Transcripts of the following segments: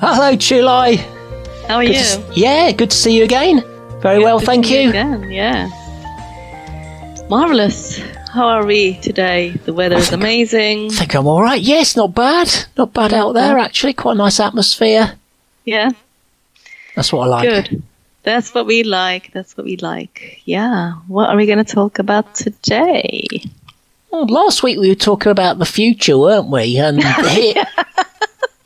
Hello, Tulay. How are Good you? to yeah, good to see you again. Very Good well, thank see you. Again, yeah. Marvelous. How are we today? The weather oh, is amazing. I think I'm all right. Yes, not bad. Not bad out there, actually. Quite a nice atmosphere. Yeah, That's what I like. good. That's what we like. That's what we like. Yeah. What are we going to talk about today? Well, last week we were talking about the future, weren't we? And here,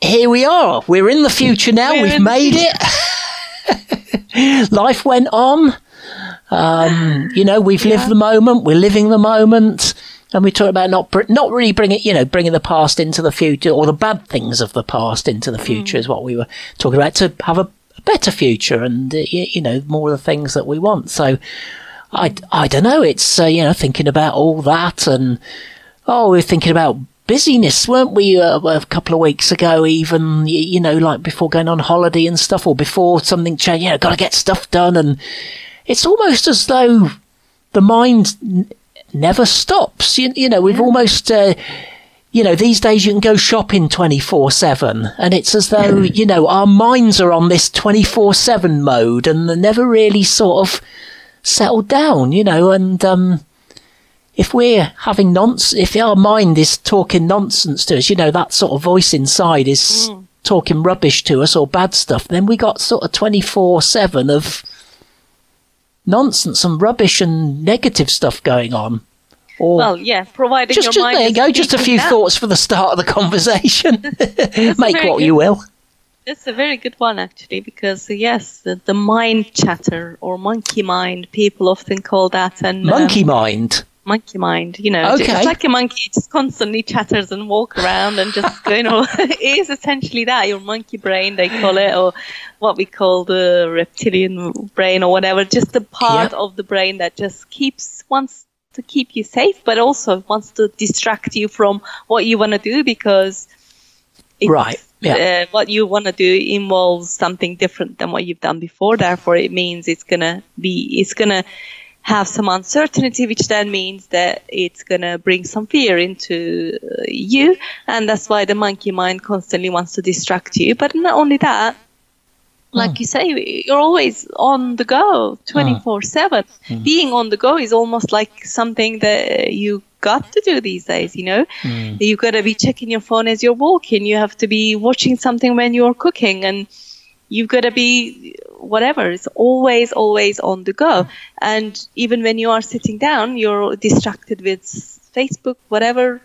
here we are. We're in the future now. We're We've made it. Life went on. Um, you know, we've lived the moment. We're living the moment. And we talk about not br- not really bringing you know bringing the past into the future or the bad things of the past into the future is what we were talking about to have a, a better future and uh, y- you know more of the things that we want. So I, I don't know. It's uh, you know thinking about all that and oh we're thinking about busyness, weren't we? Uh, a couple of weeks ago, even you know like before going on holiday and stuff, or before something changed. You know, got to get stuff done, and it's almost as though the mind n- never stops. You, you know, we've almost. Uh, you know, these days you can go shopping 24 7, and it's as though, you know, our minds are on this 24 7 mode and they're never really sort of settled down, you know, and um, if we're having nonsense, if our mind is talking nonsense to us, you know, that sort of voice inside is talking rubbish to us or bad stuff, then we got sort of 24 7 of nonsense and rubbish and negative stuff going on. Or Well, yeah, providing just, your just mind there you go, just a few down. thoughts for the start of the conversation. Make what good. you will. It's a very good one, actually, because yes, the, the mind chatter or monkey mind, people often call that, and um, Monkey mind. Monkey mind. You know, Okay. it's like a monkey it just constantly chatters and walk around and just you know, it is essentially that your monkey brain they call it, or what we call the reptilian brain or whatever. Just the part Yeah. of the brain that just keeps wants to keep you safe, but also wants to distract you from what you want to do because. Right, yeah. uh, what you want to do involves something different than what you've done before. Therefore, it means it's gonna be it's gonna have some uncertainty, which then means that it's gonna bring some fear into uh, you, and that's why the monkey mind constantly wants to distract you. But not only that, like hmm. you say, you're always on the go, hmm. twenty four seven. Hmm. Being on the go is almost like something that you got to do these days. You know, You've got to be checking your phone as you're walking. You have to be watching something when you're cooking, and you've got to be whatever. It's always, always on the go. Mm-hmm. And even when you are sitting down, you're distracted with Facebook, whatever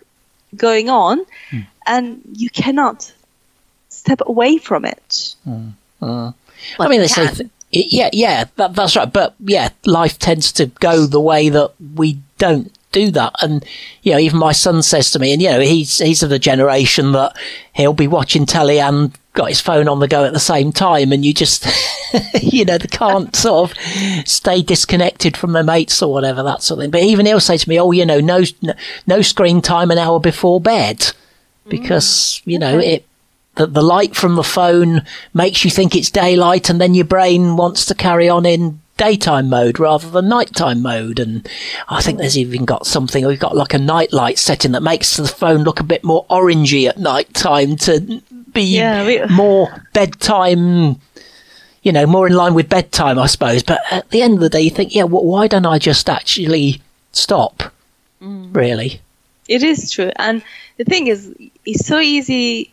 going on, mm. and you cannot step away from it. Mm. Uh, I mean, they you say, th- yeah, yeah, that, that's right. But yeah, life tends to go the way that we don't do that. And you know, even my son says to me, and you know, he's he's of the generation that he'll be watching telly and got his phone on the go at the same time, and you just, you know, they can't sort of stay disconnected from their mates or whatever that sort of thing. But even he'll say to me, "Oh, you know, no, no, screen time an hour before bed." Because mm, you know it the, the light from the phone makes you think it's daylight and then your brain wants to carry on in daytime mode rather than nighttime mode. And I think there's even got something we've got like a night light setting that makes the phone look a bit more orangey at night time to be Yeah, we- more bedtime you know more in line with bedtime I suppose. But at the end of the day you think yeah well, why don't I just actually stop? Mm. Really. It is true. And the thing is, it's so easy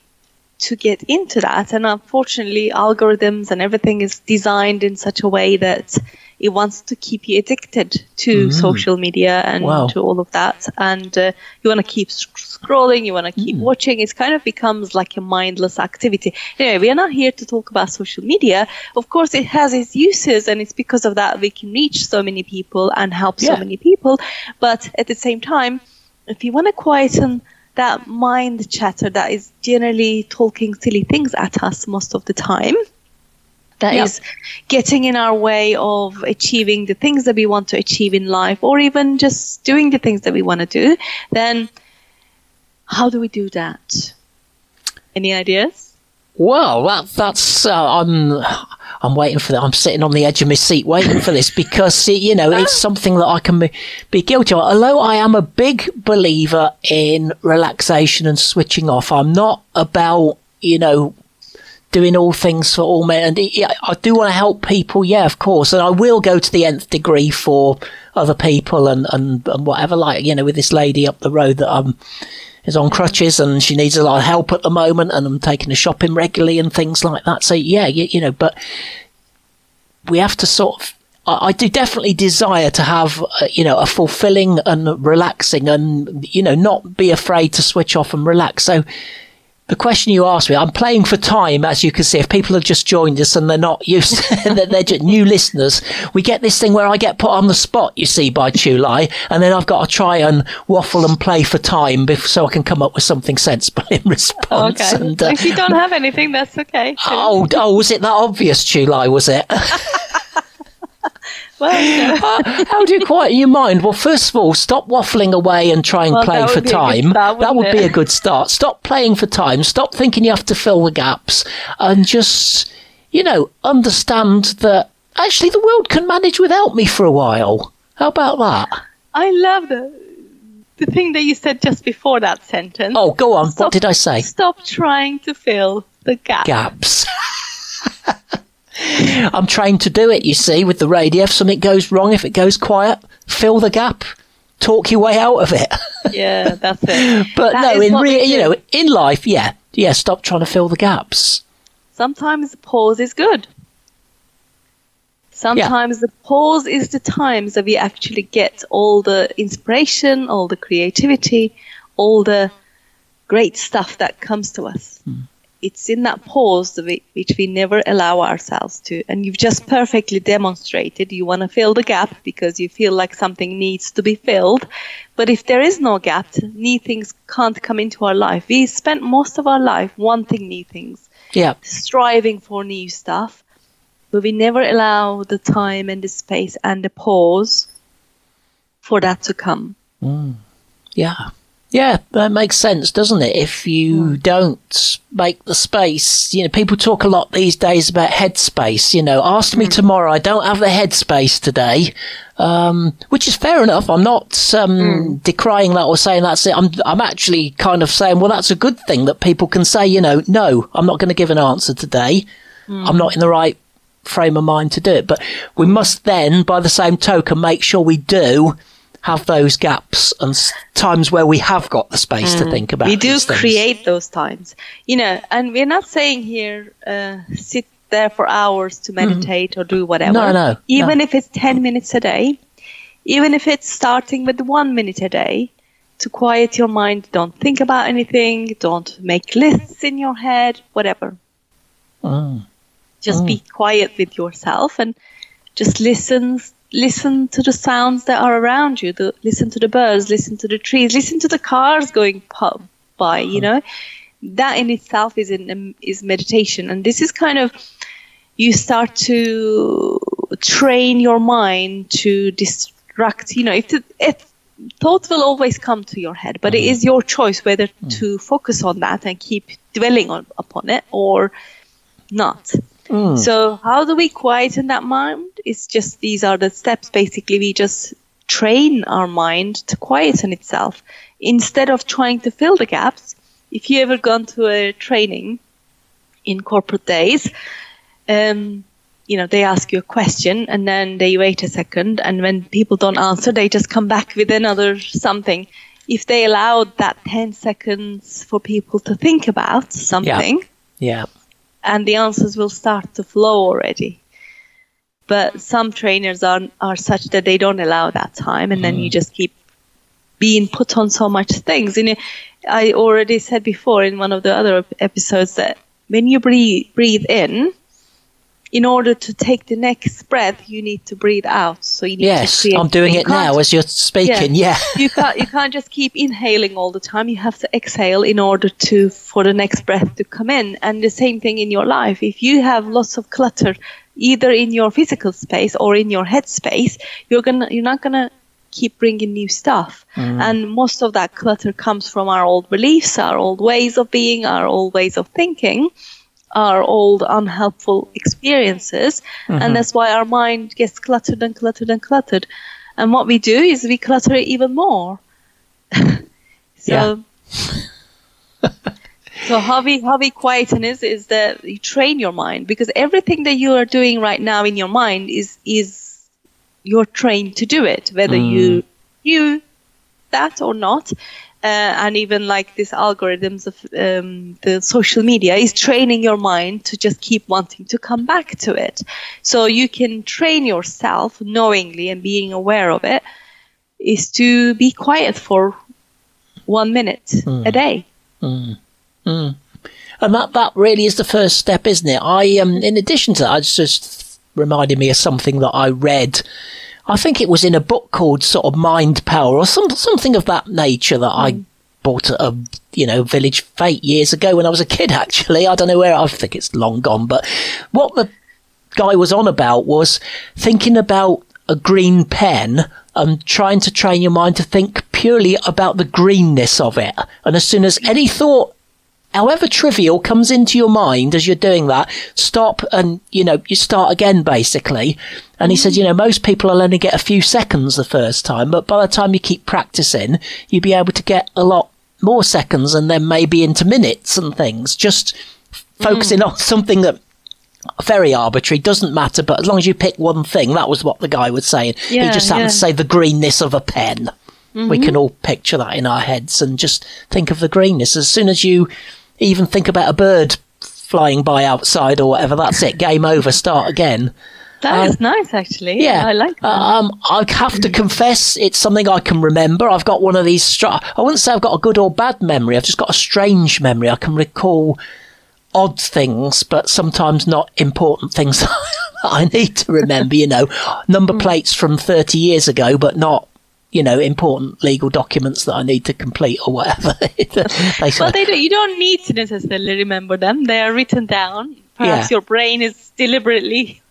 to get into that. And unfortunately, algorithms and everything is designed in such a way that it wants to keep you addicted to social media and Wow. to all of that. And uh, you want to keep sc- scrolling, you want to keep watching. It kind of becomes like a mindless activity. Anyway, we are not here to talk about social media. Of course, it has its uses, and it's because of that we can reach so many people and help so many people. But at the same time, if you want to quieten that mind chatter that is generally talking silly things at us most of the time, that is Yeah. getting in our way of achieving the things that we want to achieve in life or even just doing the things that we want to do, then how do we do that? Any ideas? Well, that, that's uh, I'm I'm waiting for that. I'm sitting on the edge of my seat waiting for this because you know it's ah. something that I can be, be guilty of. Although I am a big believer in relaxation and switching off, I'm not about you know doing all things for all men. And yeah, I do want to help people, yeah, of course, and I will go to the nth degree for other people and and, and whatever. Like you know, with this lady up the road that I'm is on crutches and she needs a lot of help at the moment and I'm taking her shopping regularly and things like that. So yeah, you, you know, but we have to sort of I, do definitely desire to have uh, you know a fulfilling and relaxing and you know not be afraid to switch off and relax. So the question you asked me, I'm playing for time, as you can see. If people have just joined us and they're not used, they're, they're just new listeners, we get this thing where I get put on the spot, you see, by Tulay, and then I've got to try and waffle and play for time so I can come up with something sensible in response. Okay. And, uh, if you don't have anything, that's okay. too. oh, oh, was it that obvious, Tulay? Was it? well. Uh, How do you quieten your mind? Well, first of all, stop waffling away and try and Well, play for would be a good time. start, that would be a good start. Stop playing for time. Stop thinking you have to fill the gaps and just, you know, understand that actually the world can manage without me for a while. How about that? I love the the thing that you said just before that sentence. Oh, go on. Stop- What did I say? Stop trying to fill the gap. Gaps. I'm trained to do it, you see, with the radio. If something goes wrong, if it goes quiet, fill the gap. Talk your way out of it. Yeah, that's it. But That no, in real, you know, in life, yeah, yeah. Stop trying to fill the gaps. Sometimes the pause is good. Sometimes the pause is the times that we actually get all the inspiration, all the creativity, all the great stuff that comes to us. Hmm. It's in that pause which we never allow ourselves to. And you've just perfectly demonstrated you want to fill the gap because you feel like something needs to be filled. But if there is no gap, new things can't come into our life. We spent most of our life wanting new things Yeah, striving for new stuff, but we never allow the time and the space and the pause for that to come. Mm. yeah, yeah. That makes sense, doesn't it? If you hmm. don't make the space, you know, people talk a lot these days about headspace. You know, ask me hmm. tomorrow. I don't have the headspace today. Um, which is fair enough. I'm not um, hmm. decrying that or saying that's it. I'm I'm actually kind of saying, well, that's a good thing that people can say, you know, no, I'm not going to give an answer today. I'm not in the right frame of mind to do it. But we must then, by the same token, make sure we do have those gaps and s- times where we have got the space to think about. we do these create those times, you know, and we're not saying here uh, sit there for hours to meditate or do whatever. No, no, Even if it's 10 minutes a day, even if it's starting with one minute a day, to quiet your mind, don't think about anything, don't make lists in your head, whatever. Mm. just be quiet with yourself and just listen listen to the sounds that are around you the, listen to the birds listen to the trees listen to the cars going by you uh-huh. know? That in itself is in um, is meditation and this is kind of you start to train your mind to distract you know if, if thoughts will always come to your head but it uh-huh. is your choice whether mm. to focus on that and keep dwelling on upon it or not so how do we quieten that mind? It's just these are the steps. Basically, we just train our mind to quieten itself instead of trying to fill the gaps. If you ever gone to a training in corporate days, um, you know they ask you a question and then they wait a second, and when people don't answer, they just come back with another something. if they allowed that 10 seconds for people to think about something, Yeah. And the answers will start to flow already. But mm. some trainers are are such that they don't allow that time, and then you mm. just keep being put on so much things. Know, I already said before in one of the other episodes that when you breathe breathe in, in order to take the next breath, you need to breathe out. So you need Yes, to create, I'm doing it now as you're speaking. Yeah. you can't you can't just keep inhaling all the time. You have to exhale in order to for the next breath to come in. And the same thing in your life. If you have lots of clutter, either in your physical space or in your head space, you're gonna you're not gonna keep bringing new stuff. Mm. And most of that clutter comes from our old beliefs, our old ways of being, our old ways of thinking. Our old unhelpful experiences, and mm-hmm. that's why our mind gets cluttered and cluttered and cluttered. And what we do is we clutter it even more. so, so how we how we quieten is is that you train your mind because everything that you are doing right now in your mind is is you're trained to do it, whether you mm. you that or not. Uh, and even like these algorithms of um, the social media is training your mind to just keep wanting to come back to it. So you can train yourself knowingly and being aware of it is to be quiet for one minute a day. And that, that really is the first step, isn't it? I um, in addition to that, it's just reminded me of something that I read. I think it was in a book called sort of Mind Power or some something of that nature that I hmm. bought at a you know Village Fete years ago when I was a kid. Actually, I don't know where. I think it's long gone. But what the guy was on about was thinking about a green pen and trying to train your mind to think purely about the greenness of it. And as soon as any thought however trivial comes into your mind as you're doing that, stop and, you know, you start again basically. And he said, you know, most people will only get a few seconds the first time, but by the time you keep practicing, you'll be able to get a lot more seconds and then maybe into minutes and things. Just focusing mm. on something that very arbitrary, doesn't matter, but as long as you pick one thing, that was what the guy was saying. he just happened yeah. to say the greenness of a pen. We can mm-hmm. all picture that in our heads and just think of the greenness. As soon as you even think about a bird flying by outside or whatever, that's it. Game over. Start again. That is Um, nice, actually. Yeah, I like that. Um, I have to confess, it's something I can remember. I've got one of these. Str- I wouldn't say I've got a good or bad memory. I've just got a strange memory. I can recall odd things, but sometimes not important things that I need to remember. You know, number plates from thirty years ago, but not. You know, important legal documents that I need to complete or whatever. they Well, they do, you don't need to necessarily remember them. They are written down. Perhaps Yeah. your brain is deliberately,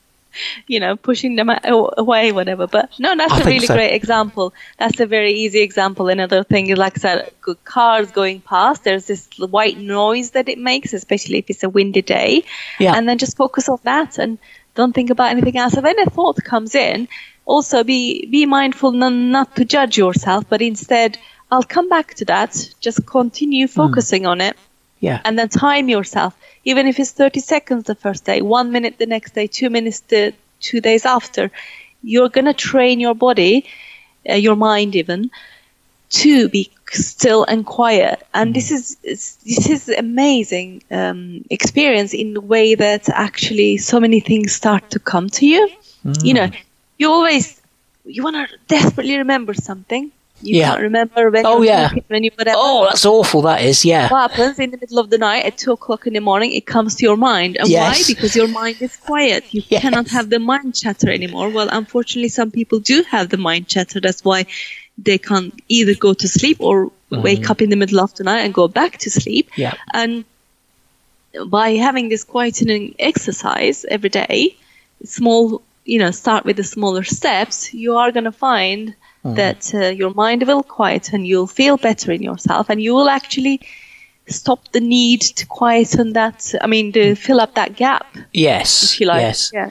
you know, pushing them away, whatever. But no, that's I a really so. great example. That's a very easy example. Another thing is like I said, good cars going past. There's this white noise that it makes, especially if it's a windy day. Yeah. And then just focus on that and don't think about anything else. If any thought comes in, also be be mindful n- not to judge yourself, but instead, I'll come back to that. Just continue focusing on it yeah, and then time yourself. Even if it's 30 seconds the first day, one minute the next day, two minutes the two days after, you're going to train your body, uh, your mind even, to be still and quiet. And this is this is amazing um, experience in the way that actually so many things start to come to you. You know, you always you want to desperately remember something. You Yeah. can't remember when Oh, yeah. sleeping, when you whatever Oh, that's awful. That is. Yeah. what happens in the middle of the night at two o'clock in the morning it comes to your mind and Yes. why because your mind is quiet you Yes. cannot have the mind chatter anymore well unfortunately some people do have the mind chatter that's why they can't either go to sleep or mm-hmm. wake up in the middle of the night and go back to sleep Yeah. and by having this quietening exercise every day small you know start with the smaller steps you are going to find that uh, your mind will quieten you'll feel better in yourself and you will actually stop the need to quieten that i mean to fill up that gap Yes. if you like. Yes. yeah.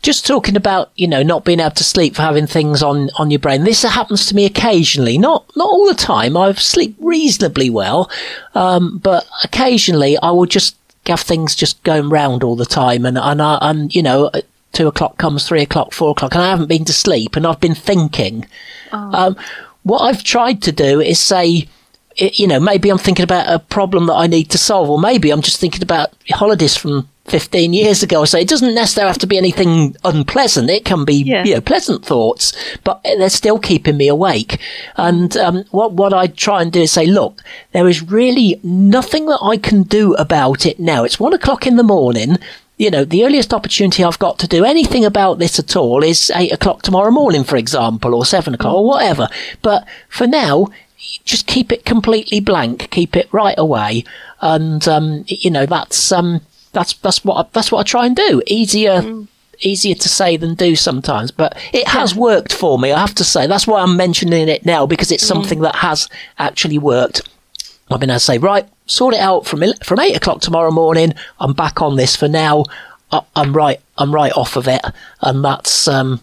Just talking about you know not being able to sleep for having things on on your brain. This happens to me occasionally. Not not all the time. I sleep reasonably well um, but occasionally i will just have things just going round all the time and and, I, and you know two o'clock comes three o'clock four o'clock and i haven't been to sleep and i've been thinking um, what I've tried to do is say, you know, maybe I'm thinking about a problem that I need to solve, or maybe I'm just thinking about holidays from 15 years ago. So it doesn't necessarily have to be anything unpleasant. It can be, Yeah. you know, pleasant thoughts, but they're still keeping me awake. And um, what what I try and do is say, look, there is really nothing that I can do about it now. It's one o'clock in the morning. You know, the earliest opportunity I've got to do anything about this at all is eight o'clock tomorrow morning, for example, or seven o'clock, or whatever. But for now, just keep it completely blank, keep it right away, and um, you know that's um, that's that's what I, that's what I try and do. Easier easier to say than do sometimes, but it has worked for me. I have to say that's why I'm mentioning it now because it's something that has actually worked. I've been able to say right, sort it out from from eight o'clock tomorrow morning. I'm back on this for now. I, I'm right. I'm right off of it, and that's um,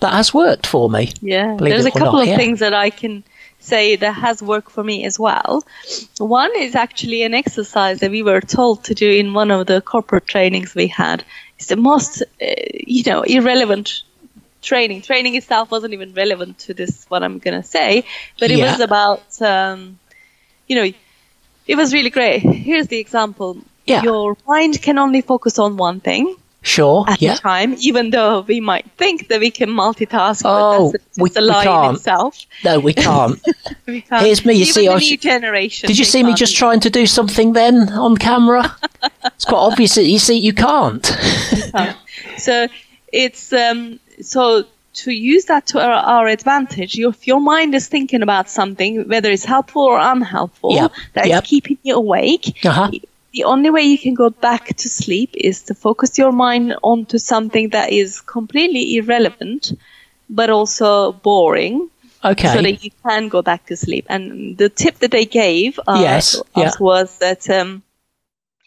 that has worked for me. Yeah, there's a couple not, of yeah. things that I can say that has worked for me as well. One is actually an exercise that we were told to do in one of the corporate trainings we had. It's the most, uh, you know, irrelevant training. Training itself wasn't even relevant to this, what I'm going to say, but it Yeah. was about, um, you know, it was really great. Here's the example. Yeah. Your mind can only focus on one thing Sure. at yeah. a time, even though we might think that we can multitask, Oh, but that's we- a lie in can't. itself. No, we can't. We can't. Here's me, you Even see, the I new generation. Did you see me just trying to do something then on camera? it's quite obvious that you see you can't. that. So it's um, so to use that to our, our advantage. If your mind is thinking about something, whether it's helpful or unhelpful, Yep, that is yep. keeping you awake. Uh-huh. The only way you can go back to sleep is to focus your mind onto something that is completely irrelevant, but also boring. Okay. so that you can go back to sleep. And the tip that they gave uh, Yes, yeah. us was that um,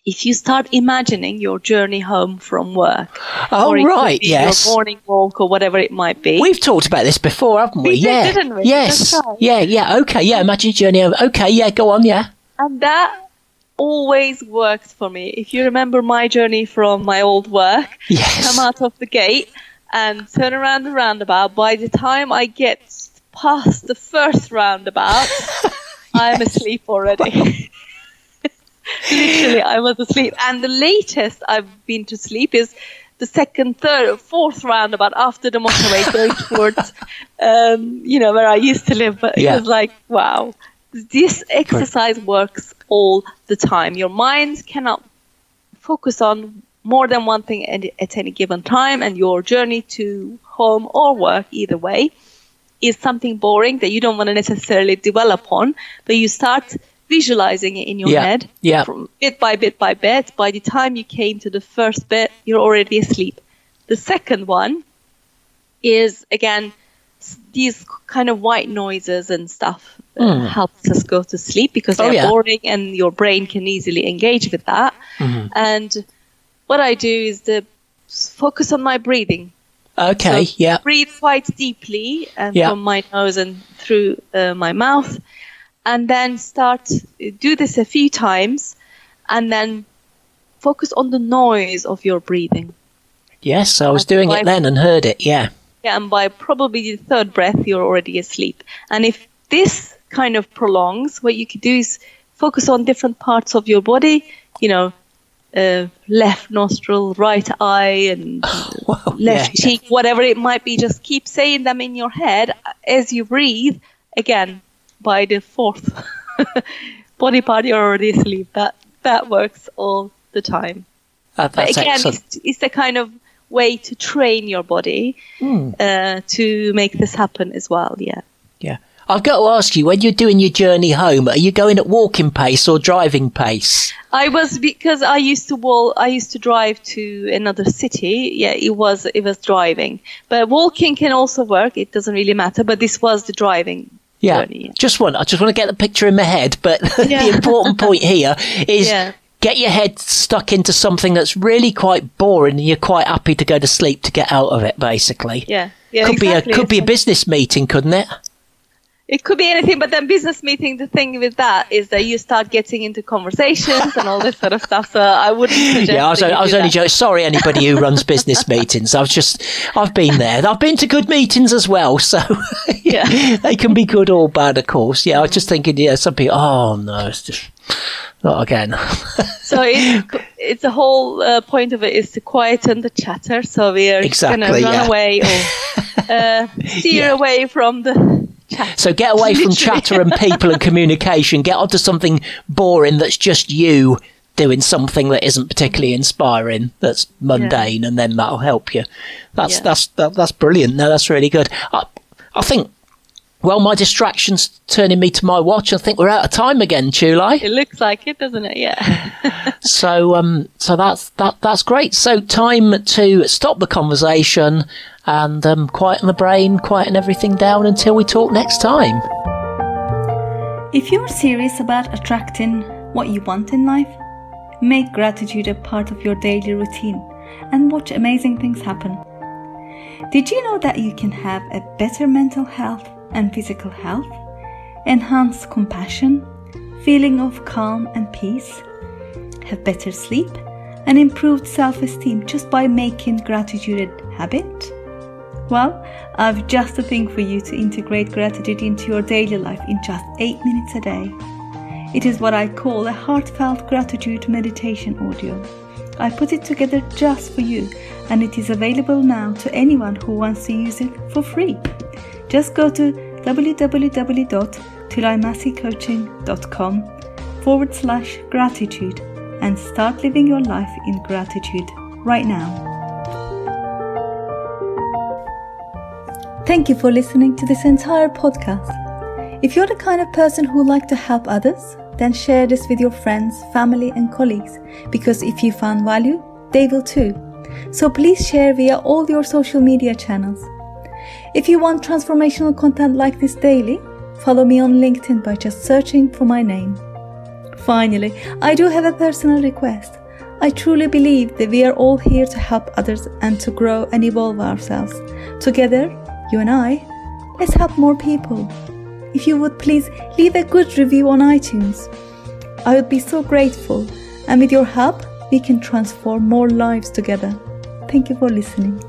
if you start imagining your journey home from work, oh or it could right, yes. your morning walk or whatever it might be, We've talked about this before, haven't we? We yeah. didn't we? Yes. Right. Yeah, yeah, okay, yeah, imagine journey over. Okay, yeah, go on, yeah. and that always works for me. If you remember my journey from my old work, Yes. come out of the gate and turn around the roundabout. By the time I get past the first roundabout, I'm asleep already. Literally, I was asleep. And the latest I've been to sleep is the second, third, fourth roundabout after the motorway going towards, um, you know, where I used to live. But Yeah. it was like, wow, this exercise works all the time. Your mind cannot focus on more than one thing at, at any given time, and your journey to home or work, either way, is something boring that you don't want to necessarily develop on, but you start visualizing it in your Yeah, head yeah. from bit by bit by bit. By the time you came to the first bit, you're already asleep. The second one is again these kind of white noises and stuff uh, helps us go to sleep because. Oh, they're yeah. boring and your brain can easily engage with that. Mm-hmm. And what I do is the focus on my breathing. Okay, So yeah. Breathe quite deeply and Yeah. from my nose and through uh, my mouth, and then start do this a few times, and then focus on the noise of your breathing. Yes, I was That's doing why- it then and heard it, yeah. Yeah, and by probably the third breath, you're already asleep. And if this kind of prolongs, what you could do is focus on different parts of your body, you know, uh, left nostril, right eye, and Wow, left yeah, yeah. cheek, whatever it might be. Just keep saying them in your head as you breathe. Again, by the fourth body part, you're already asleep. That that works all the time. Uh, But again, it's, it's the kind of way to train your body Hmm. uh, to make this happen as well. Yeah. Yeah. I've got to ask you, when you're doing your journey home, are you going at walking pace or driving pace? I was because I used to walk. I used to drive to another city. Yeah, it was it was driving, but walking can also work. It doesn't really matter. But this was the driving Yeah. journey. Just one. I just want to get the picture in my head. But Yeah. the important point here is Yeah. get your head stuck into something that's really quite boring and you're quite happy to go to sleep to get out of it, basically. Yeah, yeah. could exactly. be a could be a business meeting, couldn't it? It could be anything, but then business meeting, the thing with that is that you start getting into conversations and all this sort of stuff. So I wouldn't suggest. Yeah, I was, I was only joking. Sorry, anybody who runs business meetings. i've just, I've been there. I've been to good meetings as well. So yeah, they can be good or bad, of course. Yeah, I was just thinking, yeah, some people, oh no, it's just not again. so it's, it's the whole uh, point of it is to quieten the chatter. So we are exactly, going to run yeah. away or uh, steer yeah. away from the so get away from chatter and people and communication. Get onto something boring that's just you doing something that isn't particularly inspiring. That's mundane, yeah. and then that'll help you. That's yeah. that's that, that's brilliant. No, that's really good. I, I think well, my distraction's turning me to my watch. I think we're out of time again, Tulay. It looks like it, doesn't it? Yeah. so, um, so that's that that's great. So, time to stop the conversation and um, quieten the brain, quieten everything down until we talk next time. If you're serious about attracting what you want in life, make gratitude a part of your daily routine and watch amazing things happen. Did you know that you can have a better mental health? and physical health, enhance compassion, feeling of calm and peace, have better sleep, and improved self esteem just by making gratitude a habit? Well, I've just a thing for you to integrate gratitude into your daily life in just 8 minutes a day. It is what I call a heartfelt gratitude meditation audio. I put it together just for you and it is available now to anyone who wants to use it for free. Just go to www.tulaymassicoaching.com forward slash gratitude and start living your life in gratitude right now. Thank you for listening to this entire podcast. If you're the kind of person who like to help others, then share this with your friends, family, and colleagues because if you found value, they will too. So please share via all your social media channels. If you want transformational content like this daily, follow me on LinkedIn by just searching for my name. Finally, I do have a personal request. I truly believe that we are all here to help others and to grow and evolve ourselves. Together, you and I, let's help more people. If you would please leave a good review on iTunes, I would be so grateful. And with your help, we can transform more lives together. Thank you for listening.